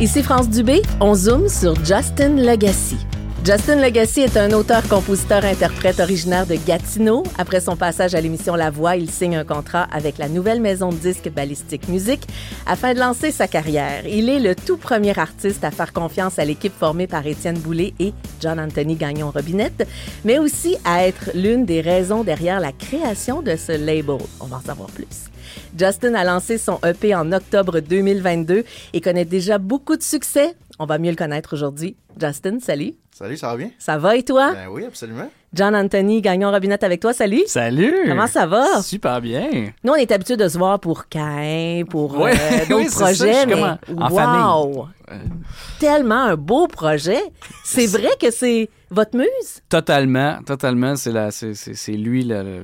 Ici France Dubé, on zoome sur Justin Legacy. Justin Legacy est un auteur, compositeur, interprète originaire de Gatineau. Après son passage à l'émission La Voix, il signe un contrat avec la nouvelle maison de disques Ballistic Music afin de lancer sa carrière. Il est le tout premier artiste à faire confiance à l'équipe formée par Étienne Boulay et John Anthony Gagnon-Robinette, mais aussi à être l'une des raisons derrière la création de ce label. On va en savoir plus. Justin a lancé son EP en octobre 2022 et connaît déjà beaucoup de succès. On va mieux le connaître aujourd'hui. Justin, salut. Salut, ça va bien? Ça va et toi? Ben oui, absolument. John Anthony Gagnon Robinette avec toi, salut. Salut! Comment ça va? Super bien. Nous, on est habitués de se voir pour Cain, pour Ouais, euh, d'autres oui, ça, projets, je suis mais comme en- en wow! Tellement un beau projet. C'est vrai que c'est votre muse? Totalement, totalement. C'est la, c'est, c'est, c'est lui le-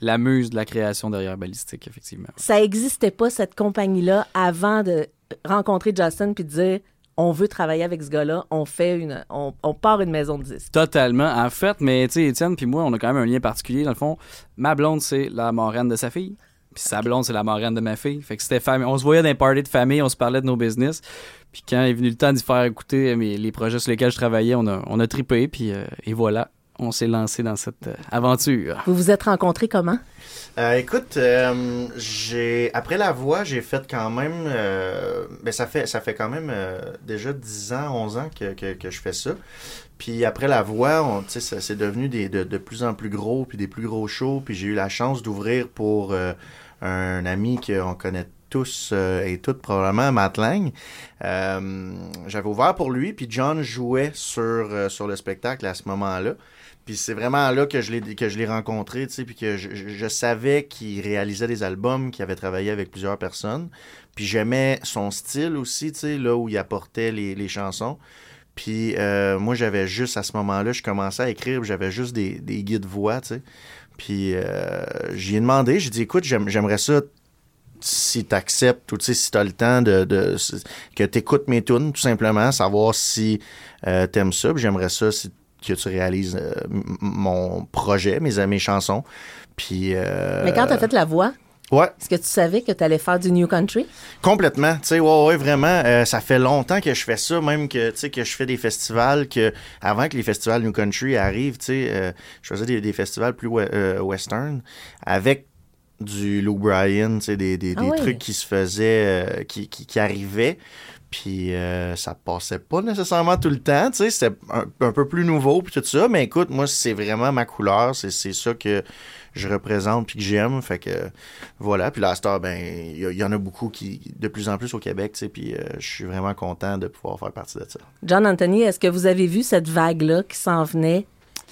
la muse de la création derrière Ballistique, effectivement. Ça existait pas, cette compagnie-là, avant de rencontrer Justin puis de dire on veut travailler avec ce gars-là, on fait une, on, part une maison de disques. Totalement. En fait, mais tu sais, Étienne puis moi, on a quand même un lien particulier. Dans le fond, ma blonde, c'est la marraine de sa fille. Puis sa blonde, c'est la marraine de ma fille. Fait que c'était famille. On se voyait dans les parties de famille, on se parlait de nos business. Puis quand est venu le temps d'y faire écouter mes- les projets sur lesquels je travaillais, on a, on a. Puis euh, et voilà, on s'est lancé dans cette euh, aventure. Vous vous êtes rencontrés comment? Euh, écoute, euh, j'ai après la voix, j'ai fait quand même. euh, ben ça fait ça fait quand même euh, déjà 10 ans, 11 ans que, que, que je fais ça. Puis après la voix, on, ça c'est devenu des, de, de plus en plus gros, puis des plus gros shows. Puis j'ai eu la chance d'ouvrir pour euh, un ami qu'on connaît tous euh, et toutes probablement, Matt Lang. Euh, J'avais ouvert pour lui, puis John jouait sur, euh, sur le spectacle à ce moment-là. Puis c'est vraiment là que je l'ai que je l'ai rencontré, tu sais, puis que je, savais qu'il réalisait des albums, qu'il avait travaillé avec plusieurs personnes. Puis j'aimais son style aussi, tu sais, là où il apportait les, les chansons. Puis euh, moi, j'avais juste, à ce moment-là, je commençais à écrire, j'avais juste des, des guides voix, tu sais. Puis euh, j'y ai demandé, j'ai dit, écoute, j'aime- j'aimerais ça si tu acceptes ou si tu as le temps de, de- que tu écoutes mes tunes, tout simplement, savoir si euh, tu aimes ça. J'aimerais ça si, que tu réalises euh, mon projet, mes, mes chansons. Puis. euh, Mais quand tu as fait la voix, Ouais, est-ce que tu savais que tu allais faire du New Country? complètement. Tu sais, ouais, ouais, vraiment. euh, ça fait longtemps que je fais ça, même que, tu sais, que je fais des festivals, que avant que les festivals New Country arrivent, tu sais, euh, je faisais des, des festivals plus we- euh, western avec du Lou Bryan, tu sais, des, des, Ah des trucs qui se faisaient, qui, qui, qui arrivaient. Puis euh, ça passait pas nécessairement tout le temps, tu sais, c'était un, peu plus nouveau puis tout ça, mais écoute, moi c'est vraiment ma couleur, c'est c'est ça que je représente puis que j'aime, fait que voilà, puis là cette heure, ben il y, en a beaucoup qui de plus en plus au Québec, tu sais, puis euh, je suis vraiment content de pouvoir faire partie de ça. John Anthony, est-ce que vous avez vu cette vague-là qui s'en venait?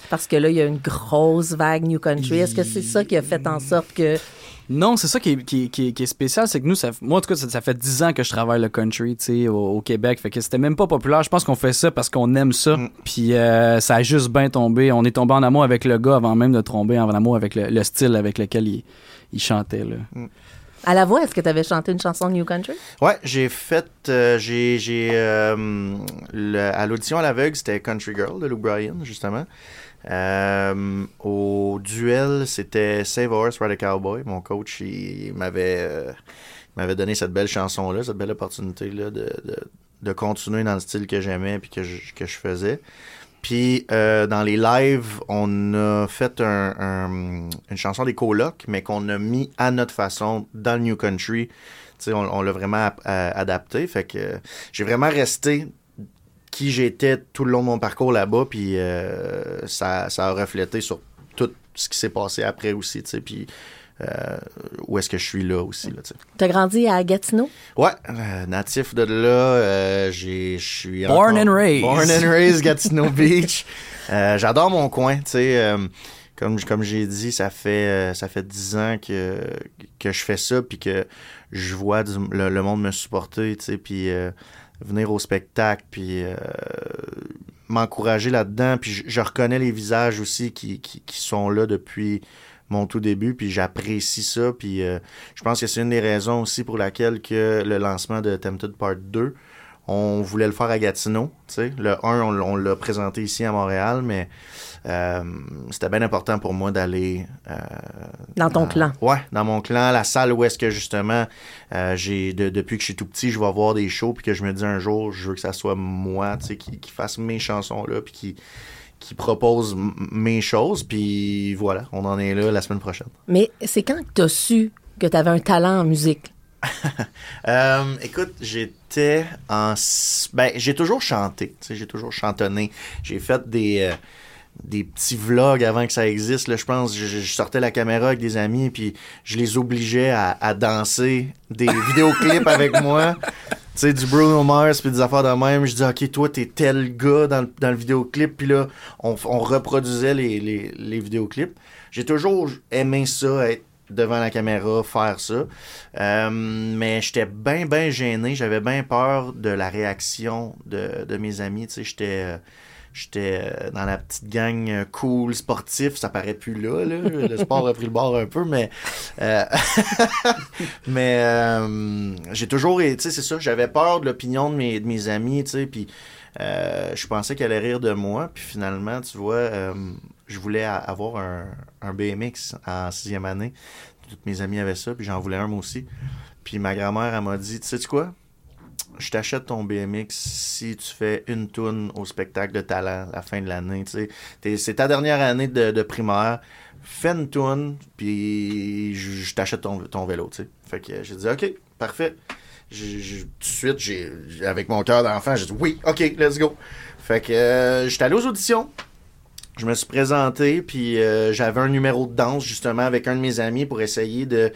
Parce que là, il y a une grosse vague New Country. Est-ce que c'est ça qui a fait en sorte que. Non, c'est ça qui est, qui, est- qui est- qui est spécial, c'est que nous, ça, moi en tout cas, ça, ça fait 10 ans que je travaille le country, tu sais, au, au Québec. Fait que c'était même pas populaire. Je pense qu'on fait ça parce qu'on aime ça. Mm. Puis euh, ça a juste bien tombé. On est tombé en amour avec le gars avant même de tomber en amour avec le, le style avec lequel il, il chantait. Là. À la voix, est-ce que tu avais chanté une chanson New Country? Ouais, j'ai fait, euh, j'ai, j'ai, euh, le- à l'audition à l'aveugle, c'était Country Girl de Lou Bryan, justement. Euh, au duel, c'était Save Horse, Ride Cowboy. Mon coach, il, m'avait, euh, m'avait donné cette belle chanson-là, cette belle opportunité-là de, de, continuer dans le style que j'aimais puis que je, que je faisais. Puis euh, dans les lives, on a fait un, un- une chanson des colocs, mais qu'on a mis à notre façon dans le New Country. Tu sais, on, on l'a vraiment ap- adapté. Fait que euh, j'ai vraiment resté qui j'étais tout le long de mon parcours là-bas. Puis euh, ça, ça a reflété sur tout ce qui s'est passé après aussi. Tu sais, puis euh, où est-ce que je suis là aussi. Là, tu sais. As grandi à Gatineau? Ouais, euh, natif de là, euh, j'ai, je suis Born encore- and raised. Born and raised, Gatineau Beach. Euh, j'adore mon coin, tu sais. euh, comme, comme j'ai dit, ça fait euh, ça fait dix ans que, que je fais ça, puis que je vois du- le, le monde me supporter, tu sais, puis euh, venir au spectacle, puis euh, m'encourager là-dedans, puis je, je reconnais les visages aussi qui, qui, qui sont là depuis mon tout début, puis j'apprécie ça, puis euh, je pense que c'est une des raisons aussi pour laquelle que le lancement de Tempted Part 2, on voulait le faire à Gatineau. sais. Le 1, on, l'a présenté ici à Montréal, mais euh, c'était bien important pour moi d'aller. Euh, dans ton clan. Ouais, dans mon clan, la salle où est-ce que justement, euh, j'ai depuis que je suis tout petit, je vais voir des shows, puis que je me dis un jour, je veux que ça soit moi qui, qui fasse mes chansons-là, puis qui qui propose mes choses, puis voilà, on en est là la semaine prochaine. Mais c'est quand que tu as su que tu avais un talent en musique? Euh, écoute, j'étais en. Ben, j'ai toujours chanté. J'ai toujours chantonné. J'ai fait des. Euh, des petits vlogs avant que ça existe. Là, je pense je, je, sortais la caméra avec des amis puis je les obligeais à, danser des vidéoclips avec moi. Tu sais, du Bruno Mars puis des affaires de même. Je dis, OK, toi, t'es tel gars dans, dans le vidéoclip. Puis là, on, on reproduisait les, les, les vidéoclips. J'ai toujours aimé ça, être devant la caméra faire ça. Euh, mais j'étais bien, bien gêné. J'avais bien peur de la réaction de, de mes amis. Tu sais, j'étais... Euh, j'étais euh, dans la petite gang cool, sportif, ça paraît plus là, là. le sport a pris le bord un peu, mais mais j'ai toujours, tu sais, c'est ça, j'avais peur de l'opinion de mes, de mes amis, tu sais, puis je pensais qu'elle allait rire de moi, puis finalement, tu vois, je voulais avoir un, un, BMX en sixième année. Toutes mes amis avaient ça, puis j'en voulais un moi aussi. Puis ma grand-mère, elle m'a dit, tu sais quoi? Je t'achète ton BMX si tu fais une tourne au spectacle de talent à la fin de l'année. C'est ta dernière année de, primaire. Fais une tourne, puis je, t'achète ton, vélo. Fait que j'ai dit, OK, parfait. tout de suite, j'ai, avec mon cœur d'enfant, j'ai dit, oui, OK, let's go. Fait que euh, j'étais allé aux auditions je me suis présenté, puis euh, j'avais un numéro de danse justement avec un de mes amis pour essayer de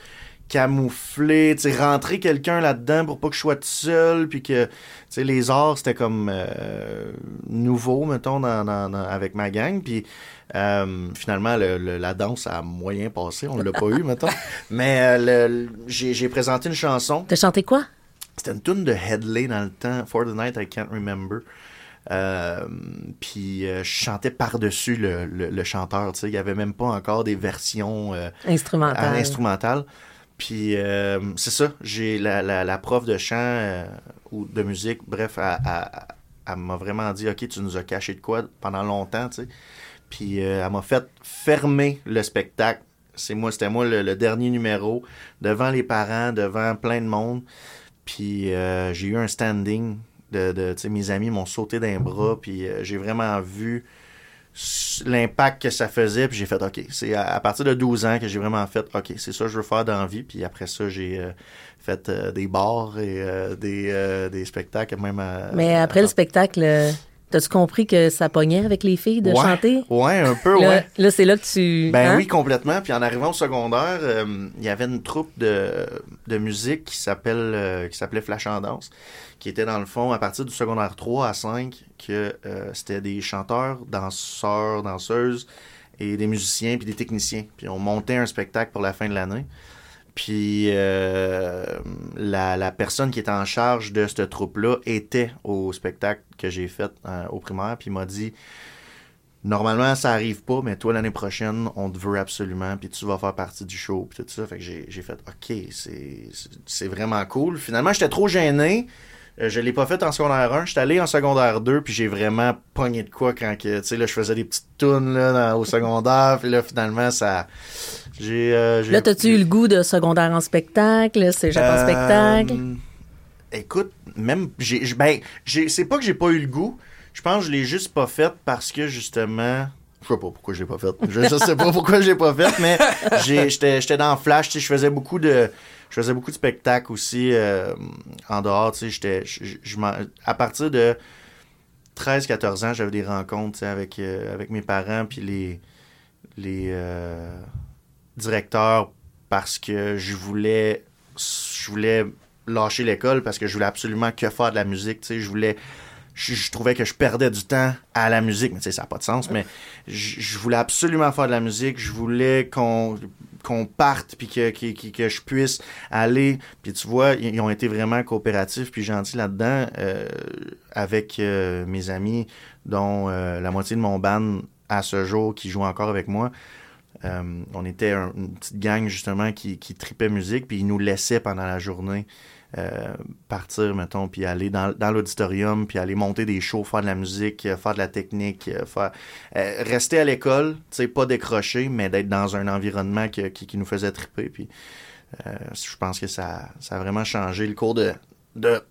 camoufler, tu rentrer quelqu'un là-dedans pour pas que je sois tout seul, puis que, tu sais, les arts, c'était comme euh, nouveau, mettons, avec ma gang, puis euh, finalement, la danse a moyen passé, on l'a pas eu, mettons, mais j'ai présenté une chanson. T'as chanté quoi? C'était une tune de Headley dans le temps, For the Night I Can't Remember. Euh, puis euh, je chantais par-dessus le, le, chanteur, tu sais, il n'y avait même pas encore des versions euh, instrumentales. instrumentales. Puis c'est ça, j'ai la, la, prof de chant ou de musique, bref, elle, m'a vraiment dit, OK, tu nous as caché de quoi pendant longtemps, tu sais. Puis elle m'a fait fermer le spectacle. C'est moi, c'était moi le, le, dernier numéro, devant les parents, devant plein de monde. Puis j'ai eu un standing de, mes amis m'ont sauté d'un bras, puis euh, j'ai vraiment vu l'impact que ça faisait, puis j'ai fait OK. C'est à, partir de 12 ans que j'ai vraiment fait OK, c'est ça que je veux faire dans la vie, puis après ça, j'ai euh, fait euh, des bars et des, des, spectacles, même Mais après le spectacle, T'as-tu compris que ça pognait avec les filles de chanter? Ouais, un peu, là, ouais. Là, c'est là que tu. Ben hein? oui, complètement. Puis en arrivant au secondaire, il y avait une troupe de, de musique qui s'appelle qui s'appelait Flash en danse qui était dans le fond à partir du secondaire 3 à 5 que euh, c'était des chanteurs, danseurs, danseuses et des musiciens puis des techniciens. Puis on montait un spectacle pour la fin de l'année. Puis euh, la, personne qui était en charge de cette troupe-là était au spectacle que j'ai fait euh, au primaire, puis m'a dit Normalement, ça arrive pas, mais toi, l'année prochaine, on te veut absolument, puis tu vas faire partie du show, puis tout ça. Fait que j'ai fait OK, c'est vraiment cool. Finalement, j'étais trop gêné. Euh, je l'ai pas fait en secondaire 1. J'étais allé en secondaire 2, puis j'ai vraiment pogné de quoi quand que, tu sais, là, je faisais des petites tunes là, au secondaire, puis là, finalement, ça. J'ai. Euh, là, t'as-tu eu le goût de secondaire en spectacle, c'est en euh, spectacle? Écoute, même. j'ai ben, c'est pas que j'ai pas eu le goût. Je pense que je l'ai juste pas fait parce que, justement. Je sais pas pourquoi je l'ai pas fait. Je, sais pas pourquoi je l'ai pas fait, mais j'étais dans Flash, je faisais beaucoup de je faisais beaucoup de spectacles aussi euh, en dehors. Tu sais, à partir de 13-14 ans, j'avais des rencontres avec, euh, avec mes parents puis les, les euh, directeurs parce que je voulais, je voulais lâcher l'école parce que je voulais absolument que faire de la musique. Tu sais, je voulais je, trouvais que je perdais du temps à la musique, mais tu sais, ça n'a pas de sens, mais je, voulais absolument faire de la musique, je voulais qu'on qu'on parte, puis que, que, que, je puisse aller, puis tu vois, ils ont été vraiment coopératifs, puis gentils là-dedans, euh, avec euh, mes amis, dont euh, la moitié de mon band à ce jour qui joue encore avec moi. on était une petite gang justement qui, qui tripait musique, puis ils nous laissaient pendant la journée euh, partir, mettons, puis aller dans, l'auditorium, puis aller monter des shows, faire de la musique, euh, faire de la technique, euh, faire rester à l'école, tu sais, pas décrocher, mais d'être dans un environnement qui, qui, nous faisait triper. Puis je pense que ça, ça a vraiment changé le cours de, de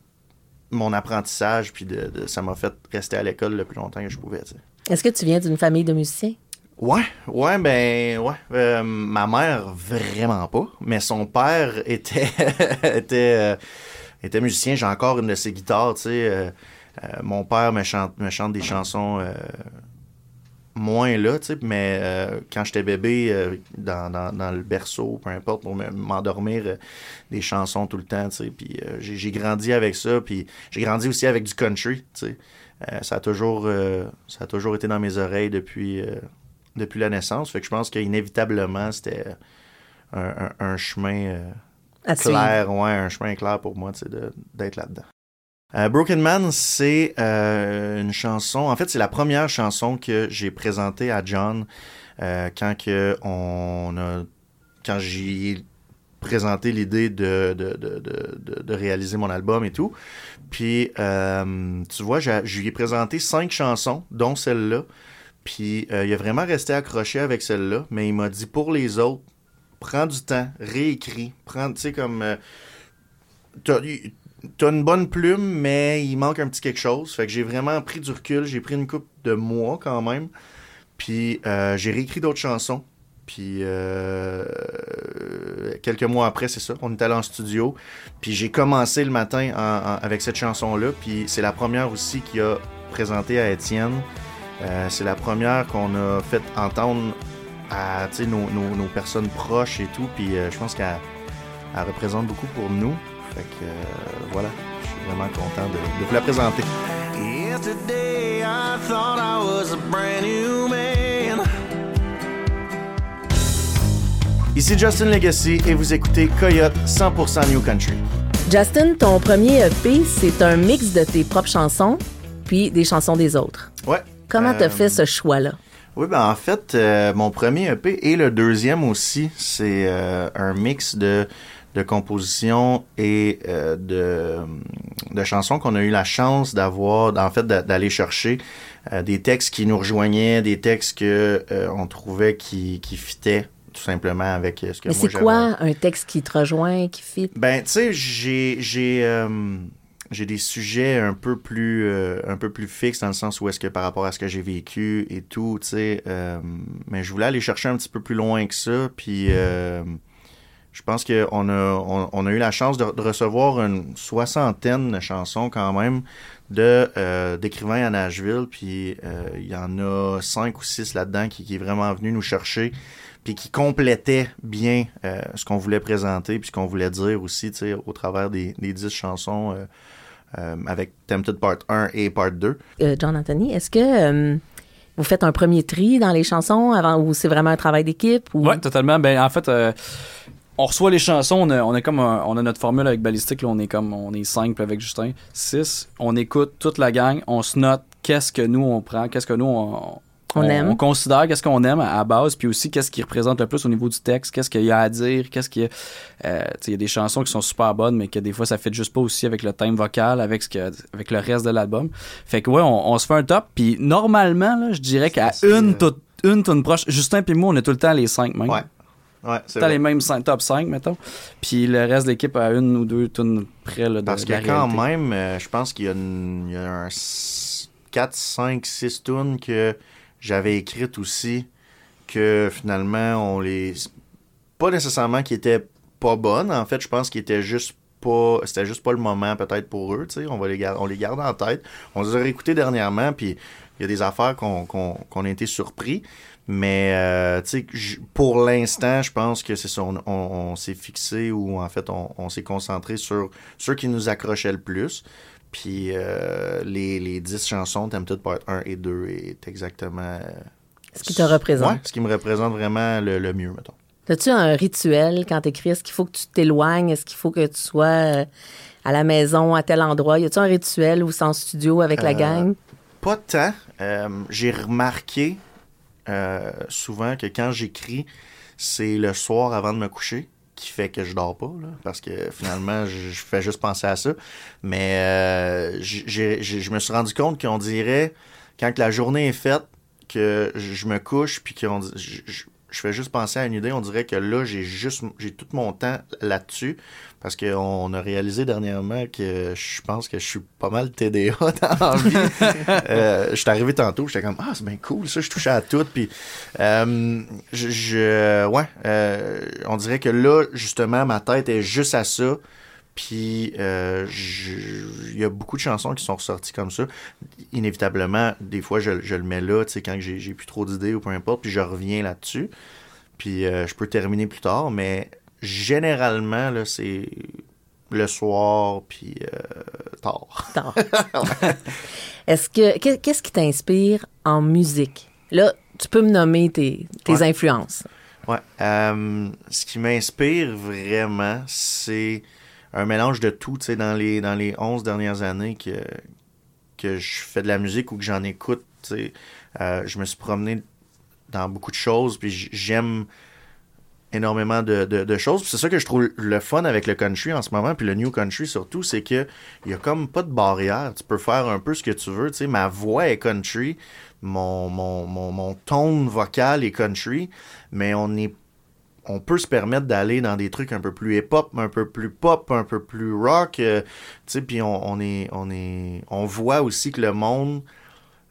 mon apprentissage, puis de, ça m'a fait rester à l'école le plus longtemps que je pouvais. Est-ce que tu viens d'une famille de musiciens? Ouais, ouais, ben, ouais. Euh, ma mère, vraiment pas. Mais son père était, euh, était musicien. J'ai encore une de ses guitares, tu sais. Euh, mon père me chante, me chante des chansons moins là, tu sais. Mais quand j'étais bébé, dans, dans, le berceau, peu importe, pour m'endormir, des chansons tout le temps, tu sais. Puis j'ai grandi avec ça. Puis j'ai grandi aussi avec du country, tu sais. ça, a toujours, ça a toujours été dans mes oreilles depuis depuis la naissance. Fait que je pense qu'inévitablement, c'était un, chemin euh, clair, ouais, un chemin clair pour moi d'être là-dedans. Euh, Broken Man, c'est euh, une chanson. En fait, c'est la première chanson que j'ai présentée à John quand que on a, quand j'ai présenté l'idée de de, de, de, réaliser mon album et tout. Puis, tu vois, je lui ai présenté cinq chansons, dont celle-là. Puis euh, il a vraiment resté accroché avec celle-là, mais il m'a dit pour les autres, prends du temps, réécris, prends, tu sais, comme. Euh, t'as, une bonne plume, mais il manque un petit quelque chose. Fait que j'ai vraiment pris du recul, j'ai pris une coupe de mois quand même. Puis euh, j'ai réécrit d'autres chansons. Puis quelques mois après, c'est ça, on est allé en studio. Puis j'ai commencé le matin avec cette chanson-là. Puis c'est la première aussi qui a présenté à Étienne. Euh, c'est la première qu'on a fait entendre à nos, nos, nos, personnes proches et tout. Puis euh, je pense qu'elle représente beaucoup pour nous. Fait que euh, voilà, je suis vraiment content de, de vous la présenter. Ici Justin Legacy et vous écoutez Coyote 100% New Country. Justin, ton premier EP, c'est un mix de tes propres chansons puis des chansons des autres. Ouais, Comment tu as fait euh, ce choix-là? Oui, ben en fait, euh, mon premier EP et le deuxième aussi, c'est euh, un mix de, de compositions et de, de chansons qu'on a eu la chance d'avoir, en fait, d'aller chercher des textes qui nous rejoignaient, des textes que on trouvait qui, qui fitaient tout simplement avec ce que Mais c'est quoi un texte qui te rejoint, qui fit? Ben, tu sais, j'ai j'ai des sujets un peu plus euh, un peu plus fixes dans le sens où est-ce que par rapport à ce que j'ai vécu et tout, tu sais, euh, mais je voulais aller chercher un petit peu plus loin que ça, puis euh, je pense qu'on a on, a eu la chance de, recevoir une soixantaine de chansons quand même de d'écrivains à Nashville, puis il y en a cinq ou six là-dedans qui, qui est vraiment venu nous chercher puis qui complétait bien ce qu'on voulait présenter, puis ce qu'on voulait dire aussi, tu sais, au travers des, des dix chansons avec Tempted Part 1 et Part 2. Euh, John Anthony, est-ce que euh, vous faites un premier tri dans les chansons avant ou c'est vraiment un travail d'équipe? Ou... Oui, totalement. Ben, en fait, on reçoit les chansons, on a, on comme on a notre formule avec Ballistic, là, on est comme on est avec Justin, 6, on écoute toute la gang, on se note qu'est-ce que nous on prend, qu'est-ce que nous on, on, aime. On considère qu'est-ce qu'on aime à, base, puis aussi qu'est-ce qui représente le plus au niveau du texte, qu'est-ce qu'il y a à dire, qu'est-ce qu'il y a. Euh, il y a des chansons qui sont super bonnes, mais que des fois ça fait juste pas aussi avec le thème vocal, avec ce que, avec le reste de l'album. Fait que ouais, on, se fait un top, puis normalement, là, je dirais qu'à une, toute, une tonne proche, Justin puis moi, on est tout le temps les cinq même. Ouais. Ouais, c'est les mêmes top 5, mettons. Puis le reste de l'équipe a une ou deux tonnes près là, de Parce que quand même, euh, je pense qu'il y a, une, il y a un 4, 5, 6 tonnes que j'avais écrit aussi que finalement, on les. Pas nécessairement qui étaient pas bonnes. En fait, je pense qu'ils étaient juste pas. C'était juste pas le moment, peut-être, pour eux. On, va les on les garde en tête. On les a réécoutés dernièrement, puis il y a des affaires qu'on a été surpris. Mais euh, pour l'instant, je pense que c'est ça. On, s'est fixé ou en fait, on, s'est concentré sur ceux qui nous accrochaient le plus. Puis euh, les, les 10 chansons, Tempted Part 1 et 2 est exactement. ce qui te représente. Ouais, ce qui me représente vraiment le, mieux, mettons. As-tu un rituel quand tu écris? Est-ce qu'il faut que tu t'éloignes? Est-ce qu'il faut que tu sois euh, à la maison, à tel endroit? Y a-tu un rituel ou en studio avec la euh, gang? Pas tant. J'ai remarqué souvent que quand j'écris, c'est le soir avant de me coucher. Qui fait que je dors pas, là, parce que finalement, je, fais juste penser à ça. Mais euh, je me suis rendu compte qu'on dirait, quand la journée est faite, que je me couche, puis qu'on je- je fais juste penser à une idée, on dirait que là, j'ai juste j'ai tout mon temps là-dessus, parce qu'on a réalisé dernièrement que je pense que je suis pas mal TDA dans la vie. Euh, je suis arrivé tantôt, j'étais comme, ah, c'est bien cool, ça, je touchais à tout, puis euh, je, je- ouais, euh, on dirait que là, justement, ma tête est juste à ça. Puis, euh, il y a beaucoup de chansons qui sont ressorties comme ça. Inévitablement, des fois, je, je le mets là, tu sais, quand j'ai j'ai plus trop d'idées ou peu importe, puis je reviens là-dessus. Puis, euh, je peux terminer plus tard, mais généralement, là, c'est le soir, puis euh, tard. Tard. Est-ce que qu'est- qu'est-ce qui t'inspire en musique? Là, tu peux me nommer tes, tes Ouais. influences. Ouais. Ce qui m'inspire vraiment, c'est un mélange de tout. Tu sais, dans les, dans les 11 dernières années que, que je fais de la musique ou que j'en écoute, tu sais, euh, je me suis promené dans beaucoup de choses, puis j'aime énormément de, de- choses. C'est ça que je trouve le fun avec le country en ce moment, puis le new country surtout, c'est que il y a comme pas de barrière. Tu peux faire un peu ce que tu veux. Tu sais, ma voix est country, mon, mon, mon, tone vocal est country, mais on est on peut se permettre d'aller dans des trucs un peu plus hip-hop, un peu plus pop, un peu plus rock, euh, puis on, est, on est, on voit aussi que le monde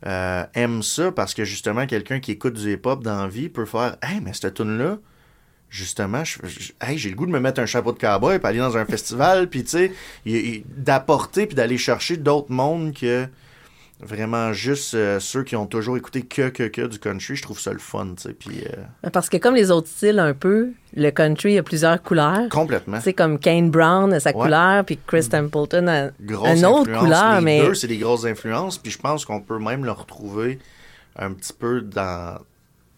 euh, aime ça parce que justement quelqu'un qui écoute du hip-hop dans la vie peut faire, hey, mais cette tune là, justement, j'ai le goût de me mettre un chapeau de cowboy puis aller dans un festival, puis tu sais, d'apporter puis d'aller chercher d'autres mondes que vraiment juste euh, ceux qui ont toujours écouté que que que du country, je trouve ça le fun, tu sais, puis euh, Parce que comme les autres styles un peu, le country a plusieurs couleurs. complètement. C'est comme Kane Brown a sa Ouais. couleur, puis Chris Templeton a grosse une autre couleur, Les mais deux, c'est des grosses influences. Puis je pense qu'on peut même le retrouver un petit peu dans,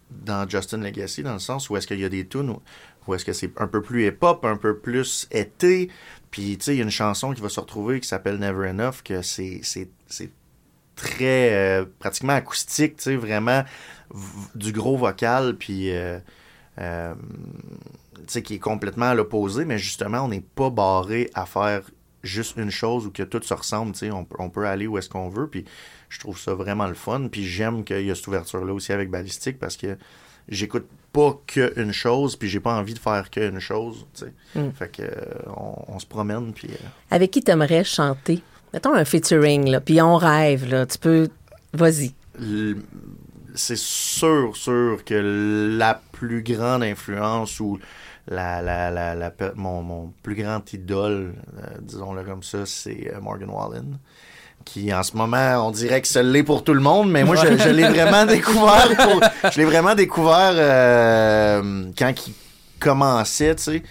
dans Justin Legacy, dans le sens où est-ce qu'il y a des tunes où, où est-ce que c'est un peu plus hip-hop, un peu plus été. Puis, tu sais, il y a une chanson qui va se retrouver qui s'appelle Never Enough, que c'est très, euh, pratiquement acoustique, tu sais, vraiment du gros vocal, puis... euh, euh, tu sais, qui est complètement à l'opposé, mais justement, on n'est pas barré à faire juste une chose ou que tout se ressemble, tu sais, on, peut- on peut aller où est-ce qu'on veut, puis je trouve ça vraiment le fun, puis j'aime qu'il y a cette ouverture-là aussi avec Ballistic, parce que j'écoute pas qu'une chose, puis j'ai pas envie de faire qu'une chose, tu sais. Mm. Fait que on, on se promène, puis... avec qui t'aimerais chanter? Mettons un featuring, là, puis on rêve, là. Tu peux... Vas-y. c'est sûr, sûr que la plus grande influence ou la, la, la, mon, mon plus grand idole, euh, disons-le comme ça, c'est euh, Morgan Wallen. Qui en ce moment, on dirait que ça l'est pour tout le monde, mais moi je, je l'ai vraiment découvert pour, je l'ai vraiment découvert euh, quand il commençait, tu sais.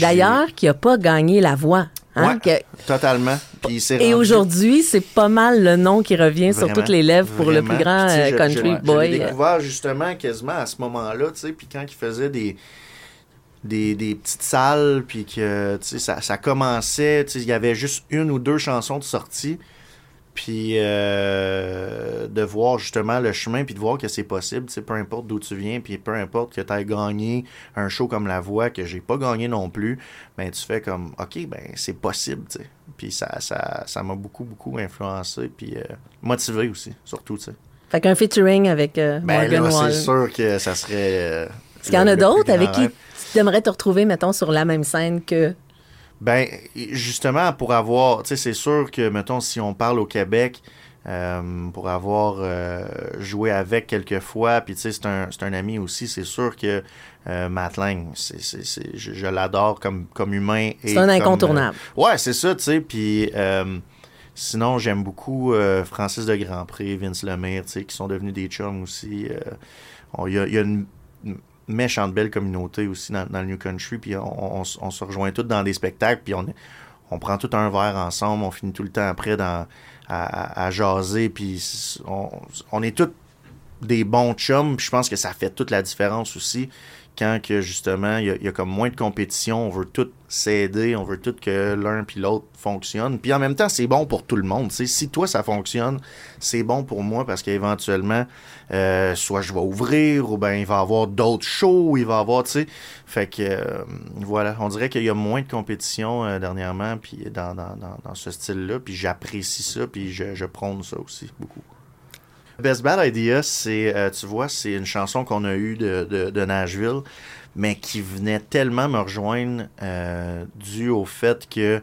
D'ailleurs, qui a pas gagné la voix. Hein, Ouais. que- totalement. Puis Et aujourd'hui, c'est pas mal le nom qui revient sur toutes les lèvres pour le plus grand Puis, euh, je- country je- boy. l'ai découvert justement quasiment à ce moment-là, tu sais, puis quand il faisait des, des, des petites salles, puis que, tu sais, ça, ça commençait, tu sais, il y avait juste une ou deux chansons de sortie, puis euh, de voir justement le chemin, puis de voir que c'est possible, tu sais, peu importe d'où tu viens, puis peu importe que tu aies gagné un show comme La Voix, que j'ai pas gagné non plus, ben tu fais comme, OK, ben c'est possible, tu sais. Puis ça ça ça m'a beaucoup, beaucoup influencé, puis euh, motivé aussi, surtout, tu sais. Fait qu'un featuring avec euh, Ben Morgan là, Wallen. c'est sûr que ça serait. euh, Est-ce qu'il y en a d'autres avec qui tu aimerais te retrouver, mettons, sur la même scène que... Ben, justement, pour avoir. Tu sais, c'est sûr que, mettons, si on parle au Québec, euh, pour avoir euh, joué avec quelques fois, puis tu sais, c'est un, c'est un ami aussi, c'est sûr que euh, Matt Lang, c'est, c'est, c'est- je, je l'adore comme, comme humain. C'est un incontournable. euh, ouais, c'est ça, tu sais, puis. euh, Sinon, j'aime beaucoup euh, Francis de Grandpré, Vince Lemire, tu sais, qui sont devenus des chums aussi. euh, Il y, y a une méchante belle communauté aussi dans, le New Country, puis on, on se rejoint tous dans des spectacles, puis on, prend tout un verre ensemble, on finit tout le temps après dans, à, jaser, puis on, on est tous des bons chums. Puis je pense que ça fait toute la différence aussi quand que justement il y, y a comme moins de compétition, on veut tout s'aider, on veut tout que l'un puis l'autre fonctionne. Puis en même temps, c'est bon pour tout le monde. tu sais. Si toi ça fonctionne, c'est bon pour moi parce qu'éventuellement, euh, soit je vais ouvrir ou ben il va y avoir d'autres shows, il va y avoir, tu sais. Fait que euh, voilà, on dirait qu'il y a moins de compétition euh, dernièrement puis dans, dans, dans, dans ce style-là. Puis j'apprécie ça, puis je, je prône ça aussi beaucoup. Best Bad Idea, c'est, euh, tu vois, c'est une chanson qu'on a eue de, Nashville, mais qui venait tellement me rejoindre euh, dû au fait que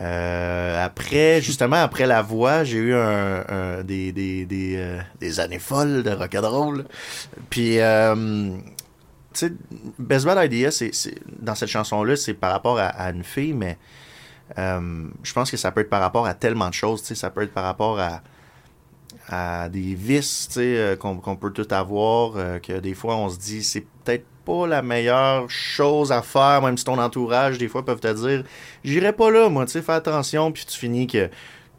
euh, après, justement, après la voix, j'ai eu un, un- des, des, des, euh, années folles de rock'n'roll. Puis, euh, tu sais, Best Bad Idea, c'est, dans cette chanson-là, c'est par rapport à, à une fille, mais je pense que ça peut être par rapport à tellement de choses. Tu sais, ça peut être par rapport à à des vices euh, qu'on peut tout avoir, euh, que des fois on se dit c'est peut-être pas la meilleure chose à faire, même si ton entourage des fois peuvent te dire j'irai pas là, moi, tu sais, fais attention, puis tu finis que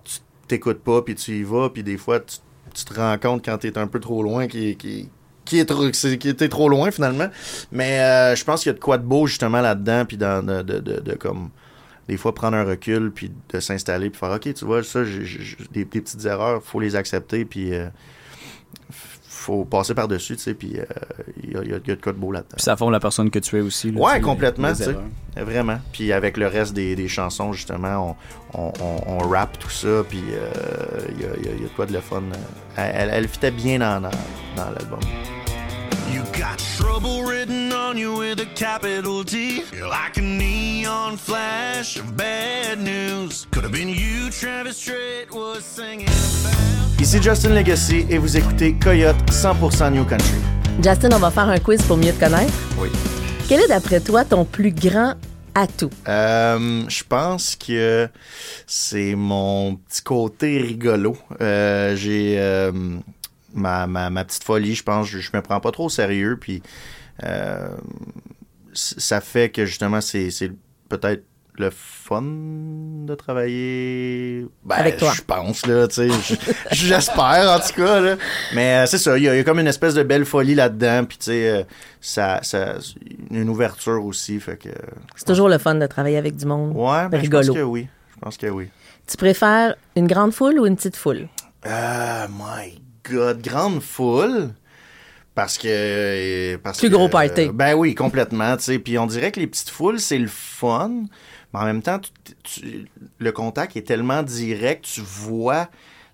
tu t'écoutes pas, puis tu y vas, puis des fois tu, te rends compte quand t'es un peu trop loin qui, qui, qui est trop, trop loin finalement. Mais euh, je pense qu'il y a de quoi de beau justement là-dedans, puis dans, de, de comme des fois prendre un recul puis de s'installer puis faire ok tu vois ça j'ai- j'ai- des, des petites erreurs faut les accepter puis euh, faut passer par dessus tu sais puis euh, il y, a, il y y a de quoi de beau là-dedans Puis ça forme la personne que tu es aussi. là, Ouais, tu complètement, tu sais. vraiment puis avec le reste des, des chansons justement on, on, on, on rappe tout ça puis euh, il y, a, il y a- y a de quoi de le fun elle, elle, elle fitait bien dans, dans, dans l'album You got trouble written on you with a capital T. You're like a neon flash of bad news. Could have been you, Travis Strait was singing about. ici Justin Legacy et vous écoutez Coyote 100% New Country Justin, on va faire un quiz pour mieux te connaître. oui Quel est d'après toi ton plus grand atout? Euh, je pense que c'est mon petit côté rigolo. Euh, j'ai euh, ma, ma, ma petite folie, je pense. Je, je me prends pas trop au sérieux. Puis euh, ça fait que justement, c'est c'est peut-être le fun de travailler ben, Avec toi. Je pense, là, tu sais. J'espère, en tout cas, là. Mais euh, c'est ça, il y, a- il y a comme une espèce de belle folie là-dedans. Puis, tu sais, euh, ça, ça, une ouverture aussi. Fait que. C'est toujours le fun de travailler avec du monde. Ouais, ben, je rigolo. pense que oui. Je pense que oui. Tu préfères une grande foule ou une petite foule? Euh, my God, grande foule. Parce que. euh, Parce Plus que, gros party. euh, ben oui, complètement. tu sais. Puis on dirait que les petites foules, c'est le fun. Mais en même temps, tu- tu- le contact est tellement direct, tu vois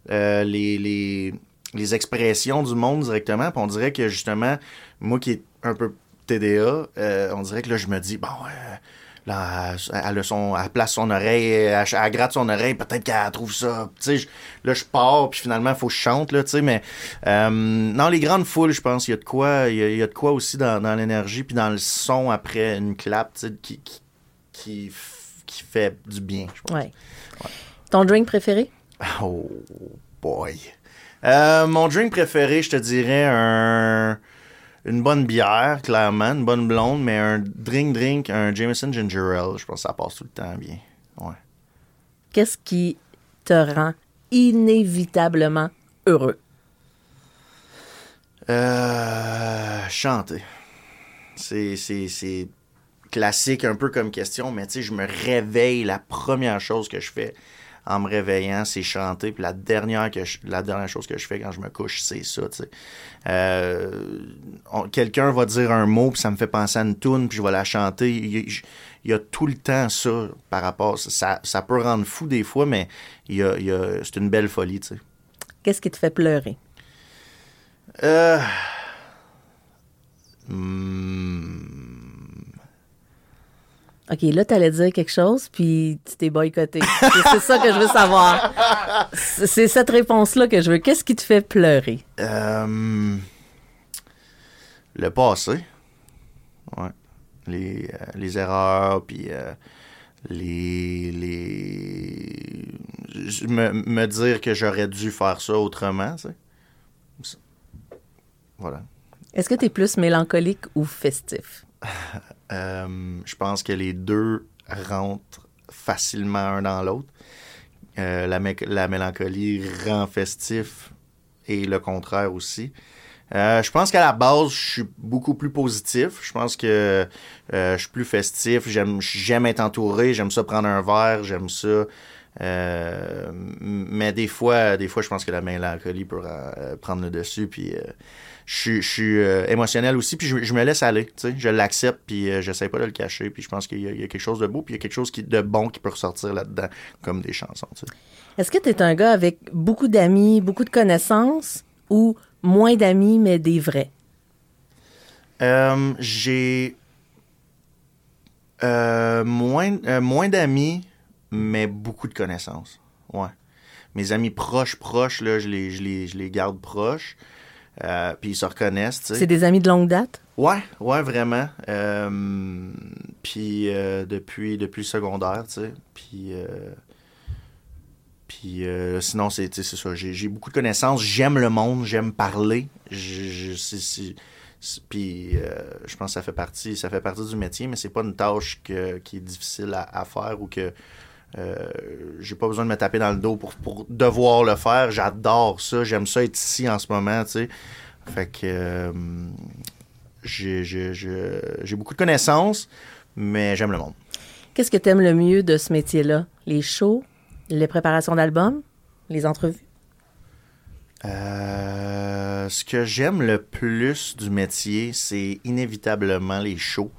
euh, les, les, les expressions du monde directement. Puis on dirait que justement, moi qui est un peu TDA, euh, on dirait que là, je me dis, bon, euh, là, elle, a son, elle place son oreille, elle, elle gratte son oreille, peut-être qu'elle trouve ça. Je- là, je pars, puis finalement, il faut que je chante, là, mais euh, dans les grandes foules, je pense, il y a de quoi, il y a, il y a de quoi aussi dans, dans l'énergie, puis dans le son après une clap, qui, qui, qui, qui fait du bien, je pense. Ouais. Ton drink préféré? Oh boy. Euh, mon drink préféré, je te dirais un une bonne bière, clairement, une bonne blonde, mais un drink drink, un Jameson Ginger Ale, je pense que ça passe tout le temps bien. Ouais. Qu'est-ce qui te rend inévitablement heureux? Euh, chanter. C'est, classique un peu comme question, mais tu sais, je me réveille, la première chose que je fais en me réveillant, c'est chanter, puis la dernière, que je- la dernière chose que je fais quand je me couche, c'est ça, tu sais. Euh, quelqu'un va dire un mot, puis ça me fait penser à une tune, puis je vais la chanter. Il y, a- il y a tout le temps ça par rapport... Ça, ça peut rendre fou des fois, mais il y a, il y a- c'est une belle folie, tu sais. Qu'est-ce qui te fait pleurer? Euh... hmm, OK, là, t'allais dire quelque chose, puis tu t'es boycotté. C'est- ça que je veux savoir. C'est cette réponse-là que je veux. Qu'est-ce qui te fait pleurer? Euh, le passé. Ouais. Les, euh, les erreurs, puis euh, les. les je- me, me dire que j'aurais dû faire ça autrement, tu sais. Ça. Voilà. Est-ce que tu es plus mélancolique ou festif? Euh, je pense que les deux rentrent facilement un dans l'autre. Euh, la, mé- la mélancolie rend festif et le contraire aussi. Euh, je pense qu'à la base, je suis beaucoup plus positif. Je pense que euh, je suis plus festif. J'aime être entouré. J'aime ça prendre un verre. J'aime ça. Euh, mais des fois, des fois, je pense que la mélancolie peut euh, prendre le dessus. Puis euh, je suis- je suis émotionnel aussi. Puis je, je me laisse aller. Je l'accepte. Puis j'essaie pas de le cacher. Puis je pense qu'il y, a- il y a quelque chose de beau. Puis il y a quelque chose qui, de bon qui peut ressortir là-dedans, comme des chansons. Est-ce que tu es un gars avec beaucoup d'amis, beaucoup de connaissances ou moins d'amis, mais des vrais? J'ai moins, moins d'amis, mais beaucoup de connaissances. Ouais. Mes amis proches, proches, là, je les, je les, je les garde proches. Euh, puis ils se reconnaissent, tu sais. C'est des amis de longue date? Ouais, ouais, vraiment. Euh, puis euh, depuis, depuis le secondaire, tu sais. Puis, euh, puis sinon, c'est ça. J'ai beaucoup de connaissances. J'aime le monde, j'aime parler. Je, puis je pense que ça fait partie, ça fait partie du métier, mais c'est pas une tâche que- qui est difficile à, à faire ou que euh, j'ai pas besoin de me taper dans le dos pour, pour devoir le faire. J'adore ça. J'aime ça être ici en ce moment, tu sais. Fait que euh, j'ai beaucoup de connaissances, mais j'aime le monde. Qu'est-ce que tu aimes le mieux de ce métier-là? Les shows, les préparations d'albums, les entrevues? Euh, ce que j'aime le plus du métier, c'est inévitablement les shows.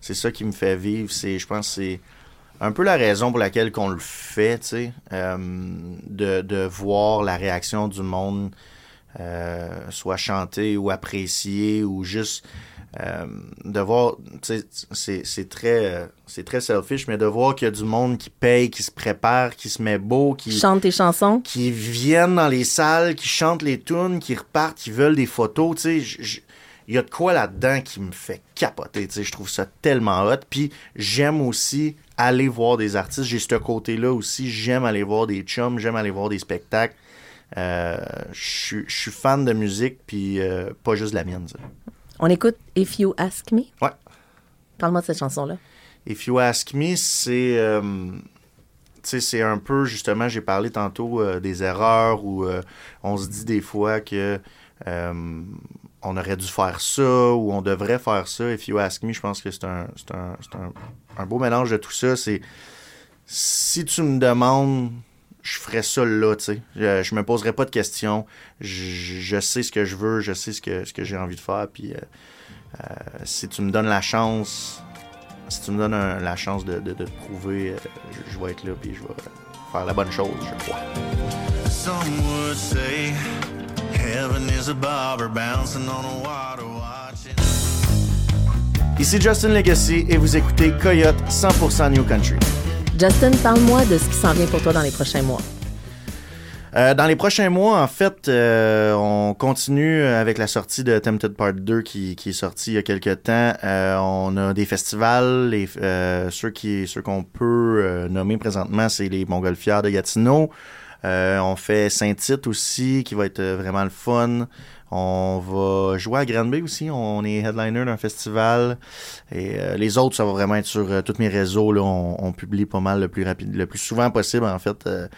C'est ça qui me fait vivre. C'est, je pense, c'est un peu la raison pour laquelle qu'on le fait, tu sais, euh, de, de voir la réaction du monde, euh, soit chanter ou apprécier ou juste euh, de voir, tu sais, c'est, très, c'est très selfish, mais de voir qu'il y a du monde qui paye, qui se prépare, qui se met beau, qui Chante tes chansons? qui viennent dans les salles, qui chantent les tunes, qui repartent, qui veulent des photos, tu sais, il y a de quoi là-dedans qui me fait capoter, tu sais, je trouve ça tellement hot. Puis j'aime aussi aller voir des artistes, j'ai ce côté-là aussi, j'aime aller voir des chums, j'aime aller voir des spectacles. Euh, Je suis- fan de musique, puis euh, pas juste la mienne, ça. On écoute If You Ask Me? Ouais. Parle-moi de cette chanson-là. If You Ask Me, c'est. euh, c'est un peu, justement, j'ai parlé tantôt des erreurs où on se dit des fois que on aurait dû faire ça ou on devrait faire ça. If You Ask Me, je pense que c'est un, beau mélange de tout ça. C'est. Si tu me demandes, je ferais ça là, tu sais. Je, me poserais pas de questions. Je, sais ce que je veux, je sais ce que, ce que j'ai envie de faire. Puis euh, euh, si tu me donnes la chance, si tu me donnes la chance de, de, te prouver, euh, je, je vais être là puis je vais faire la bonne chose, je crois. Some would say heaven is a bobber bouncing on a water watching. Ici Justin Legacy et vous écoutez Coyote 100% New Country. Justin, parle-moi de ce qui s'en vient pour toi dans les prochains mois. Euh, dans les prochains mois, en fait, euh, on continue avec la sortie de Tempted Part 2 qui, qui est sorti il y a quelques temps. Euh, on a des festivals, les, euh, ceux qui ceux qu'on peut euh, nommer présentement, c'est les Montgolfières de Gatineau. Euh, on fait Saint-Tite aussi, qui va être euh, vraiment le fun. On va jouer à Granby aussi. On est headliner d'un festival. Et euh, les autres, ça va vraiment être sur euh, tous mes réseaux. Là, on, on publie pas mal le plus rapide, le plus souvent possible, en fait. Euh,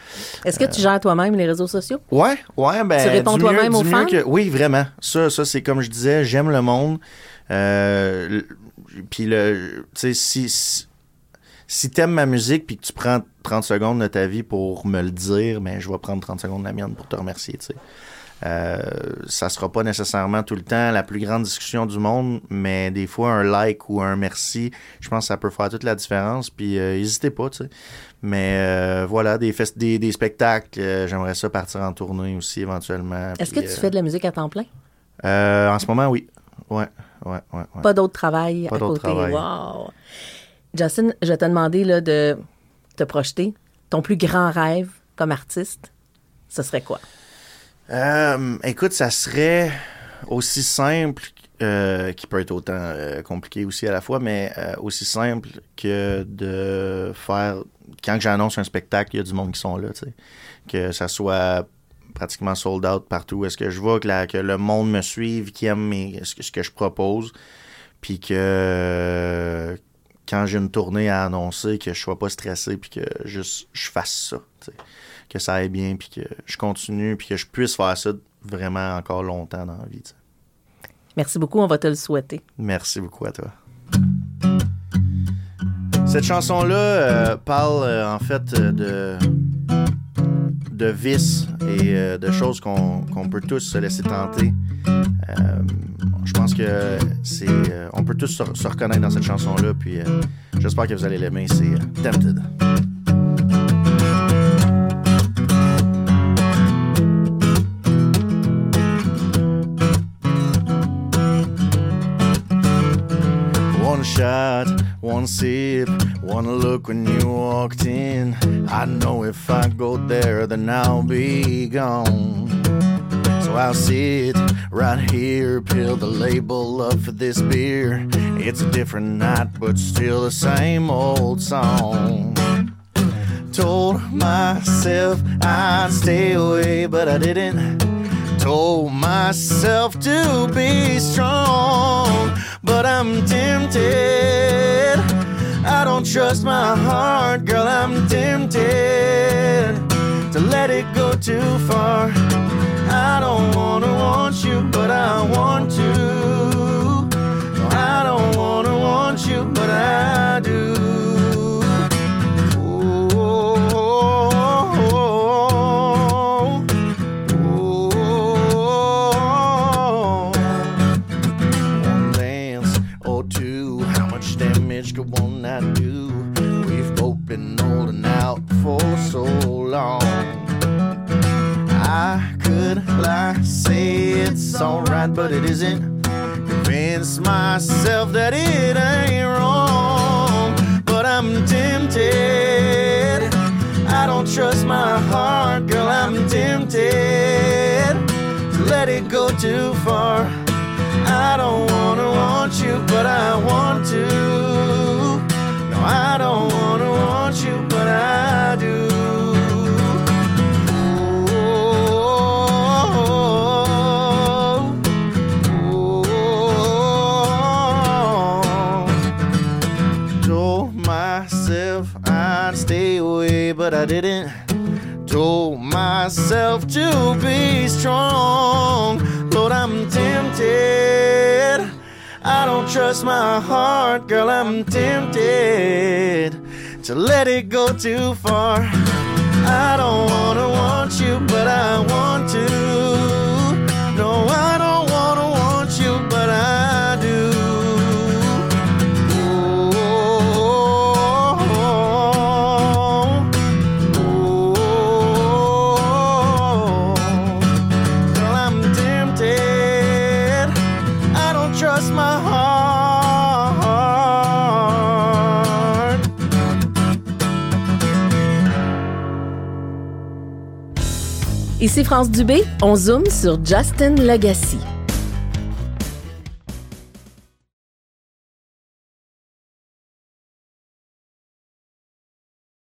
Est-ce que tu gères toi-même les réseaux sociaux? Ouais, ouais, ben. Tu réponds toi-même aux fans? que- Oui, vraiment. Ça, ça c'est comme je disais, j'aime le monde. Puis le, tu sais, si, si, si t'aimes ma musique puis que tu prends 30 secondes de ta vie pour me le dire, ben je vais prendre 30 secondes de la mienne pour te remercier, tu sais. Euh, ça sera pas nécessairement tout le temps la plus grande discussion du monde, mais des fois un like ou un merci, je pense que ça peut faire toute la différence. Puis euh, n'hésitez pas, tu sais. Mais euh, voilà, des, des, des spectacles, j'aimerais ça partir en tournée aussi éventuellement. Est-ce que tu fais de la musique à temps plein? en ce moment, oui. Ouais, ouais, ouais. ouais. Pas d'autre travail Pas à côté. travail. Wow. Justin, je vais te demander de te projeter. Ton plus grand rêve comme artiste, ce serait quoi? Euh, écoute, ça serait aussi simple, euh, qui peut être autant euh, compliqué aussi à la fois, mais aussi simple que de faire. Quand j'annonce un spectacle, il y a du monde qui sont là, tu sais. Que ça soit pratiquement sold out partout. Est-ce que je vois que, le monde me suive, qui aime ce, que, ce que je propose, puis que quand j'ai une tournée à annoncer, que je sois pas stressé, puis que juste je fasse ça, que ça aille bien, puis que je continue, puis que je puisse faire ça vraiment encore longtemps dans la vie. Merci beaucoup, on va te le souhaiter. Merci beaucoup à toi. Cette chanson-là euh, parle euh, en fait euh, de, de vices et euh, de choses qu'on qu'on peut tous se laisser tenter. Je pense que c'est, euh, on peut tous se, se reconnaître dans cette chanson-là, puis euh, j'espère que vous allez l'aimer. C'est euh, Tempted. One shot, one sip, one look when you walked in. I know if I go there, then I'll be gone. I'll sit right here, peel the label up for this beer. It's a different night, but still the same old song. Told myself I'd stay away, but I didn't. Told myself to be strong, but I'm tempted. I don't trust my heart, girl, I'm tempted let it go too far. I don't wanna want you, but I want to. No, I don't wanna want you, but I it's alright, but it isn't. Convince myself that it ain't wrong, but I'm tempted. I don't trust my heart, girl, I'm tempted to let it go too far. I don't wanna want you, but I want to. Myself I'd stay away, but I didn't. Told myself to be strong. Lord, I'm tempted. I don't trust my heart, girl, I'm tempted to let it go too far. I don't wanna want you, but I want to. Ici France Dubé, on zoome sur Justin Legacy.